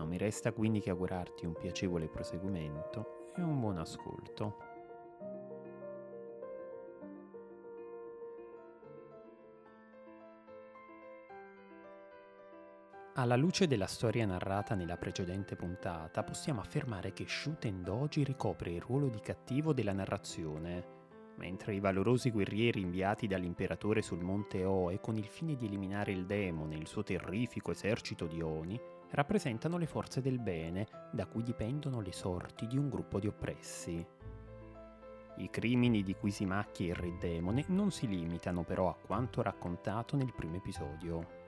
non mi resta quindi che augurarti un piacevole proseguimento e un buon ascolto. Alla luce della storia narrata nella precedente puntata, possiamo affermare che Shuten Doji ricopre il ruolo di cattivo della narrazione, mentre i valorosi guerrieri inviati dall'imperatore sul monte Oe con il fine di eliminare il demone e il suo terrifico esercito di Oni rappresentano le forze del bene da cui dipendono le sorti di un gruppo di oppressi. I crimini di cui si macchia il re demone non si limitano però a quanto raccontato nel primo episodio.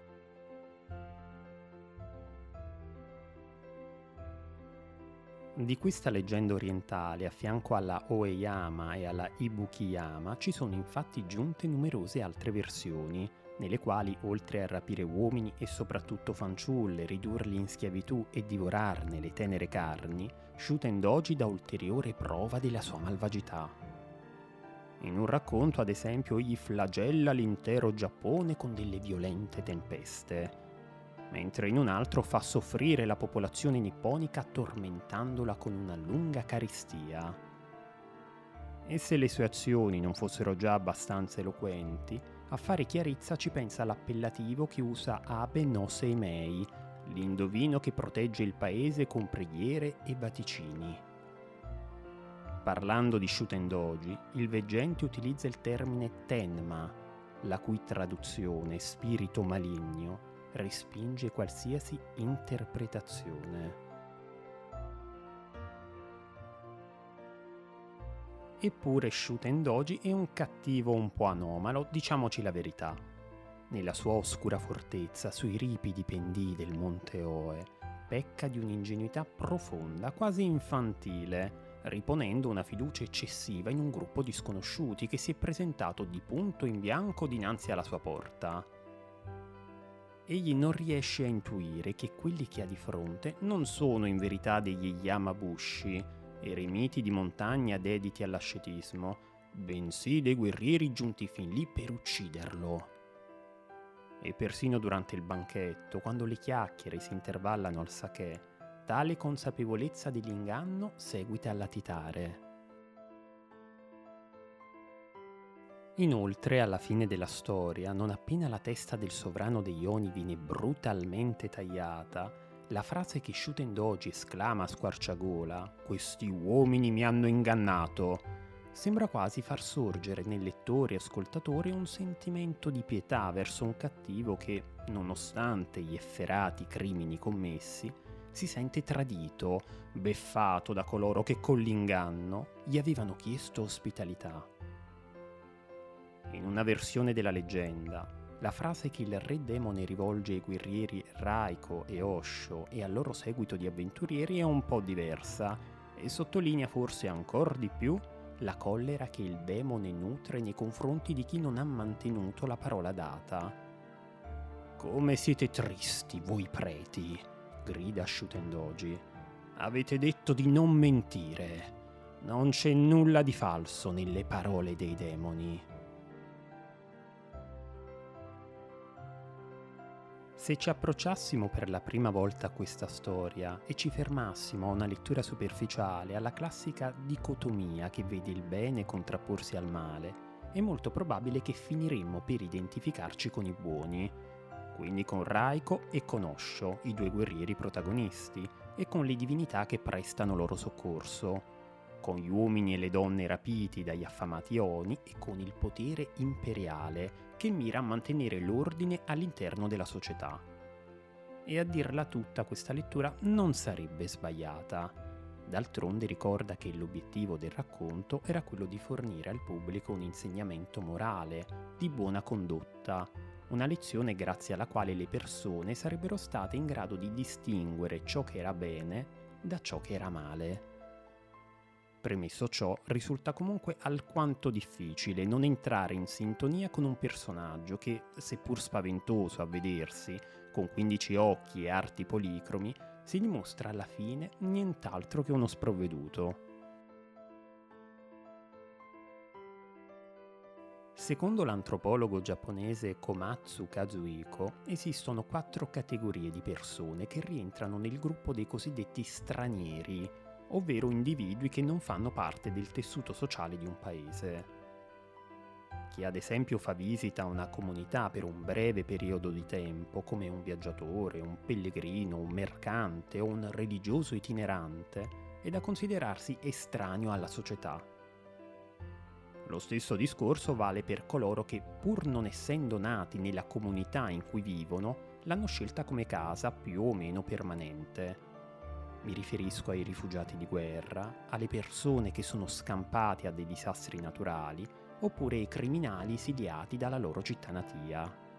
Di questa leggenda orientale, a fianco alla Oeyama e alla Ibukiyama, ci sono infatti giunte numerose altre versioni, nelle quali, oltre a rapire uomini e soprattutto fanciulle, ridurli in schiavitù e divorarne le tenere carni, Shuten Doji dà ulteriore prova della sua malvagità. In un racconto, ad esempio, egli flagella l'intero Giappone con delle violente tempeste, mentre in un altro fa soffrire la popolazione nipponica tormentandola con una lunga carestia. E se le sue azioni non fossero già abbastanza eloquenti, a fare chiarezza ci pensa l'appellativo che usa Abe no Seimei, l'indovino che protegge il paese con preghiere e vaticini. Parlando di Shutendoji, il veggente utilizza il termine Tenma, la cui traduzione, spirito maligno, respinge qualsiasi interpretazione. Eppure Shuten Doji è un cattivo un po' anomalo, diciamoci la verità. Nella sua oscura fortezza, sui ripidi pendii del monte Oe, pecca di un'ingenuità profonda, quasi infantile, riponendo una fiducia eccessiva in un gruppo di sconosciuti che si è presentato di punto in bianco dinanzi alla sua porta. Egli non riesce a intuire che quelli che ha di fronte non sono in verità degli Yamabushi, eremiti di montagna dediti all'ascetismo, bensì dei guerrieri giunti fin lì per ucciderlo. E persino durante il banchetto, quando le chiacchiere si intervallano al sake, tale consapevolezza dell'inganno seguita a latitare. Inoltre, alla fine della storia, non appena la testa del sovrano degli Oni viene brutalmente tagliata, la frase che Shuten Doji esclama a squarciagola, questi uomini mi hanno ingannato, sembra quasi far sorgere nel lettore e ascoltatore un sentimento di pietà verso un cattivo che, nonostante gli efferati crimini commessi, si sente tradito, beffato da coloro che con l'inganno gli avevano chiesto ospitalità. In una versione della leggenda, la frase che il re demone rivolge ai guerrieri Raiko e Osho e al loro seguito di avventurieri è un po' diversa e sottolinea forse ancora di più la collera che il demone nutre nei confronti di chi non ha mantenuto la parola data. Come siete tristi, voi preti, grida Shutendoji. Avete detto di non mentire. Non c'è nulla di falso nelle parole dei demoni. Se ci approcciassimo per la prima volta a questa storia e ci fermassimo a una lettura superficiale, alla classica dicotomia che vede il bene contrapporsi al male, è molto probabile che finiremmo per identificarci con i buoni, quindi con Raiko e con Osho, i due guerrieri protagonisti, e con le divinità che prestano loro soccorso, con gli uomini e le donne rapiti dagli affamati Oni e con il potere imperiale che mira a mantenere l'ordine all'interno della società. E a dirla tutta questa lettura non sarebbe sbagliata. D'altronde ricorda che l'obiettivo del racconto era quello di fornire al pubblico un insegnamento morale, di buona condotta, una lezione grazie alla quale le persone sarebbero state in grado di distinguere ciò che era bene da ciò che era male. Premesso ciò, risulta comunque alquanto difficile non entrare in sintonia con un personaggio che, seppur spaventoso a vedersi, con 15 occhi e arti policromi, si dimostra alla fine nient'altro che uno sprovveduto. Secondo l'antropologo giapponese Komatsu Kazuhiko, esistono quattro categorie di persone che rientrano nel gruppo dei cosiddetti stranieri, ovvero individui che non fanno parte del tessuto sociale di un paese. Chi ad esempio fa visita a una comunità per un breve periodo di tempo, come un viaggiatore, un pellegrino, un mercante o un religioso itinerante, è da considerarsi estraneo alla società. Lo stesso discorso vale per coloro che, pur non essendo nati nella comunità in cui vivono, l'hanno scelta come casa più o meno permanente. Mi riferisco ai rifugiati di guerra, alle persone che sono scampate a dei disastri naturali, oppure ai criminali esiliati dalla loro città natia.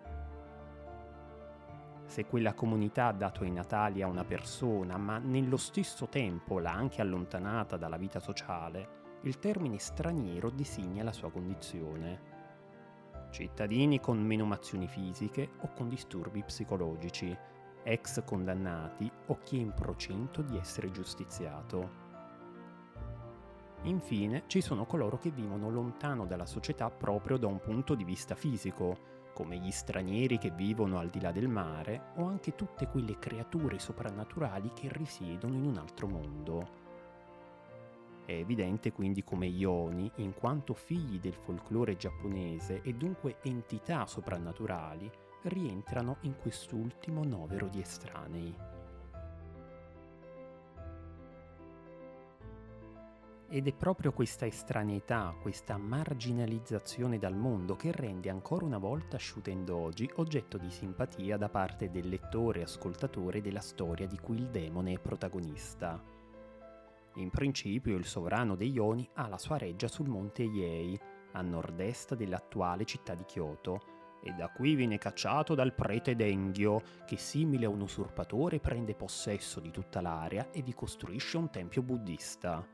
Se quella comunità ha dato i natali a una persona, ma nello stesso tempo l'ha anche allontanata dalla vita sociale, il termine straniero designa la sua condizione. Cittadini con menomazioni fisiche o con disturbi psicologici, ex condannati o chi è in procento di essere giustiziato. Infine ci sono coloro che vivono lontano dalla società proprio da un punto di vista fisico, come gli stranieri che vivono al di là del mare o anche tutte quelle creature soprannaturali che risiedono in un altro mondo. È evidente quindi come gli Oni, in quanto figli del folklore giapponese e dunque entità soprannaturali, rientrano in quest'ultimo novero di estranei. Ed è proprio questa estraneità, questa marginalizzazione dal mondo che rende ancora una volta Shuten Doji oggetto di simpatia da parte del lettore e ascoltatore della storia di cui il demone è protagonista. In principio il sovrano degli Oni ha la sua reggia sul monte Yei, a nord-est dell'attuale città di Kyoto, e da qui viene cacciato dal prete Denghio, che simile a un usurpatore prende possesso di tutta l'area e vi costruisce un tempio buddista.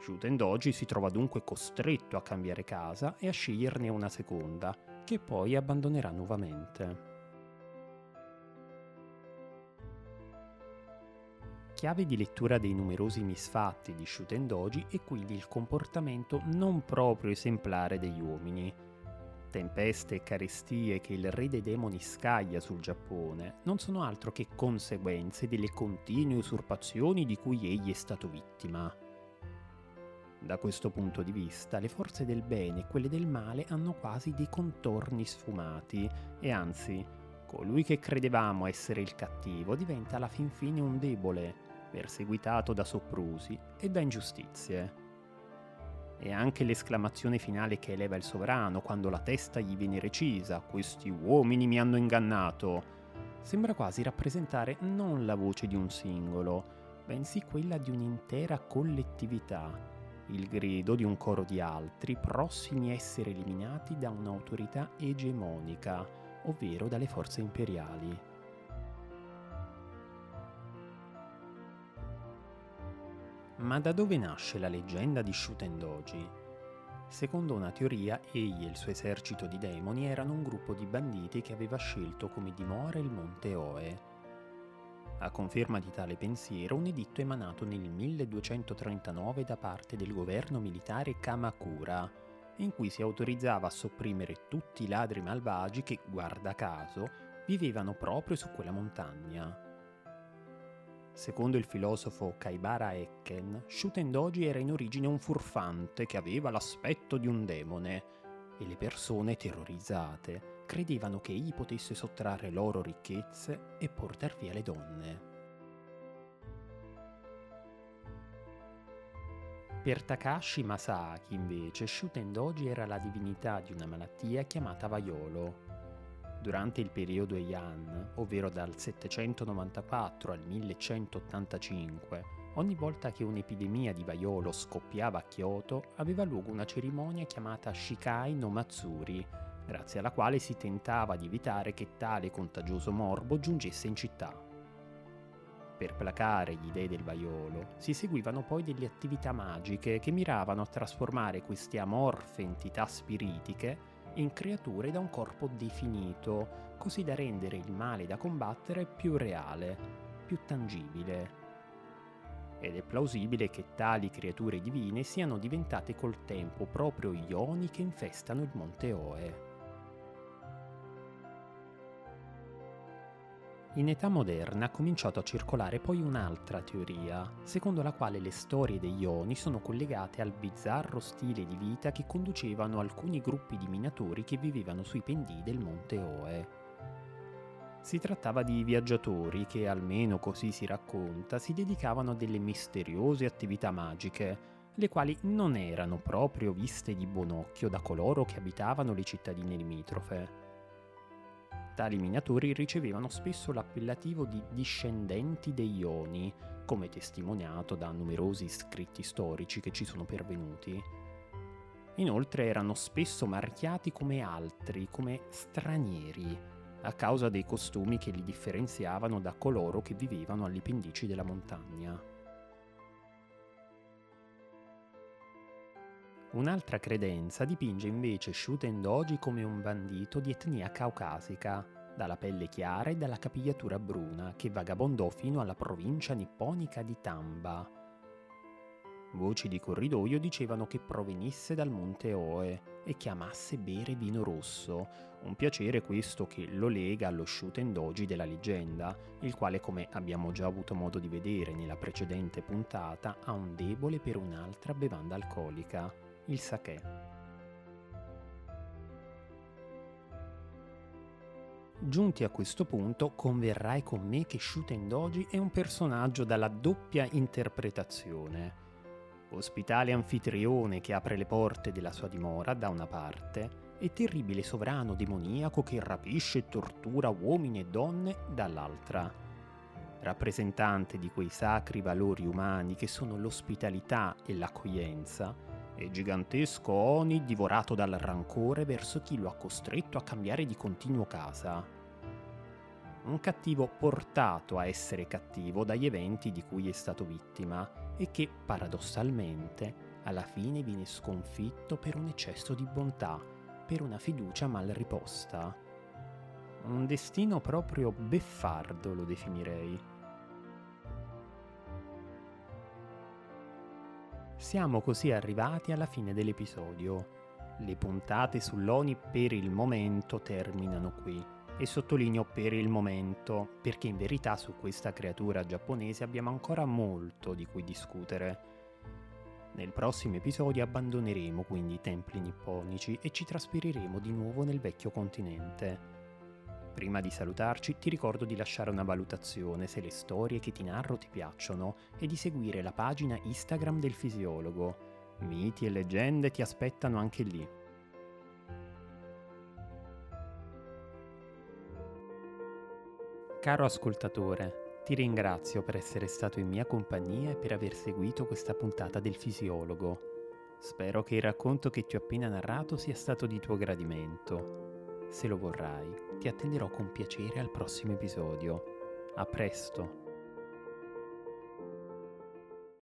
Shuten Doji si trova dunque costretto a cambiare casa e a sceglierne una seconda, che poi abbandonerà nuovamente. Chiave di lettura dei numerosi misfatti di Shuten Doji è quindi il comportamento non proprio esemplare degli uomini, tempeste e carestie che il re dei demoni scaglia sul Giappone non sono altro che conseguenze delle continue usurpazioni di cui egli è stato vittima. Da questo punto di vista, le forze del bene e quelle del male hanno quasi dei contorni sfumati e anzi, colui che credevamo essere il cattivo diventa alla fin fine un debole, perseguitato da soprusi e da ingiustizie e anche l'esclamazione finale che eleva il sovrano quando la testa gli viene recisa, questi uomini mi hanno ingannato, sembra quasi rappresentare non la voce di un singolo, bensì quella di un'intera collettività, il grido di un coro di altri prossimi a essere eliminati da un'autorità egemonica, ovvero dalle forze imperiali. Ma da dove nasce la leggenda di Shutendoji? Secondo una teoria, egli e il suo esercito di demoni erano un gruppo di banditi che aveva scelto come dimora il monte Oe. A conferma di tale pensiero, un editto emanato nel 1239 da parte del governo militare Kamakura, in cui si autorizzava a sopprimere tutti i ladri malvagi che, guarda caso, vivevano proprio su quella montagna. Secondo il filosofo Kaibara Ekken, Shutendoji era in origine un furfante che aveva l'aspetto di un demone e le persone terrorizzate credevano che egli potesse sottrarre loro ricchezze e portar via le donne. Per Takashi Masaaki, invece, Shutendoji era la divinità di una malattia chiamata Vaiolo, Durante il periodo Heian, ovvero dal 794 al 1185, ogni volta che un'epidemia di vaiolo scoppiava a Kyoto, aveva luogo una cerimonia chiamata Shikai no Matsuri, grazie alla quale si tentava di evitare che tale contagioso morbo giungesse in città. Per placare gli dei del vaiolo si seguivano poi delle attività magiche che miravano a trasformare queste amorfe entità spiritiche in creature da un corpo definito, così da rendere il male da combattere più reale, più tangibile. Ed è plausibile che tali creature divine siano diventate col tempo proprio gli oni che infestano il monte Oe. In età moderna ha cominciato a circolare poi un'altra teoria, secondo la quale le storie degli Oni sono collegate al bizzarro stile di vita che conducevano alcuni gruppi di minatori che vivevano sui pendii del monte Oe. Si trattava di viaggiatori che, almeno così si racconta, si dedicavano a delle misteriose attività magiche, le quali non erano proprio viste di buon occhio da coloro che abitavano le cittadine limitrofe. Tali minatori ricevevano spesso l'appellativo di discendenti dei Ioni, come testimoniato da numerosi scritti storici che ci sono pervenuti. Inoltre erano spesso marchiati come altri, come stranieri, a causa dei costumi che li differenziavano da coloro che vivevano alle pendici della montagna. Un'altra credenza dipinge invece Shuten Doji come un bandito di etnia caucasica, dalla pelle chiara e dalla capigliatura bruna, che vagabondò fino alla provincia nipponica di Tamba. Voci di corridoio dicevano che provenisse dal monte Oe e che amasse bere vino rosso, un piacere questo che lo lega allo Shuten Doji della leggenda, il quale come abbiamo già avuto modo di vedere nella precedente puntata ha un debole per un'altra bevanda alcolica, il sake. Giunti a questo punto, converrai con me che Shuten Doji è un personaggio dalla doppia interpretazione. Ospitale anfitrione che apre le porte della sua dimora da una parte e terribile sovrano demoniaco che rapisce e tortura uomini e donne dall'altra. Rappresentante di quei sacri valori umani che sono l'ospitalità e l'accoglienza, e gigantesco Oni divorato dal rancore verso chi lo ha costretto a cambiare di continuo casa. Un cattivo portato a essere cattivo dagli eventi di cui è stato vittima e che, paradossalmente, alla fine viene sconfitto per un eccesso di bontà, per una fiducia mal riposta. Un destino proprio beffardo lo definirei. Siamo così arrivati alla fine dell'episodio. Le puntate sull'Oni per il momento terminano qui. E sottolineo per il momento, perché in verità su questa creatura giapponese abbiamo ancora molto di cui discutere. Nel prossimo episodio abbandoneremo quindi i templi nipponici e ci trasferiremo di nuovo nel vecchio continente. Prima di salutarci ti ricordo di lasciare una valutazione se le storie che ti narro ti piacciono e di seguire la pagina Instagram del fisiologo. Miti e leggende ti aspettano anche lì. Caro ascoltatore, ti ringrazio per essere stato in mia compagnia e per aver seguito questa puntata del fisiologo. Spero che il racconto che ti ho appena narrato sia stato di tuo gradimento. Se lo vorrai, ti attenderò con piacere al prossimo episodio. A presto!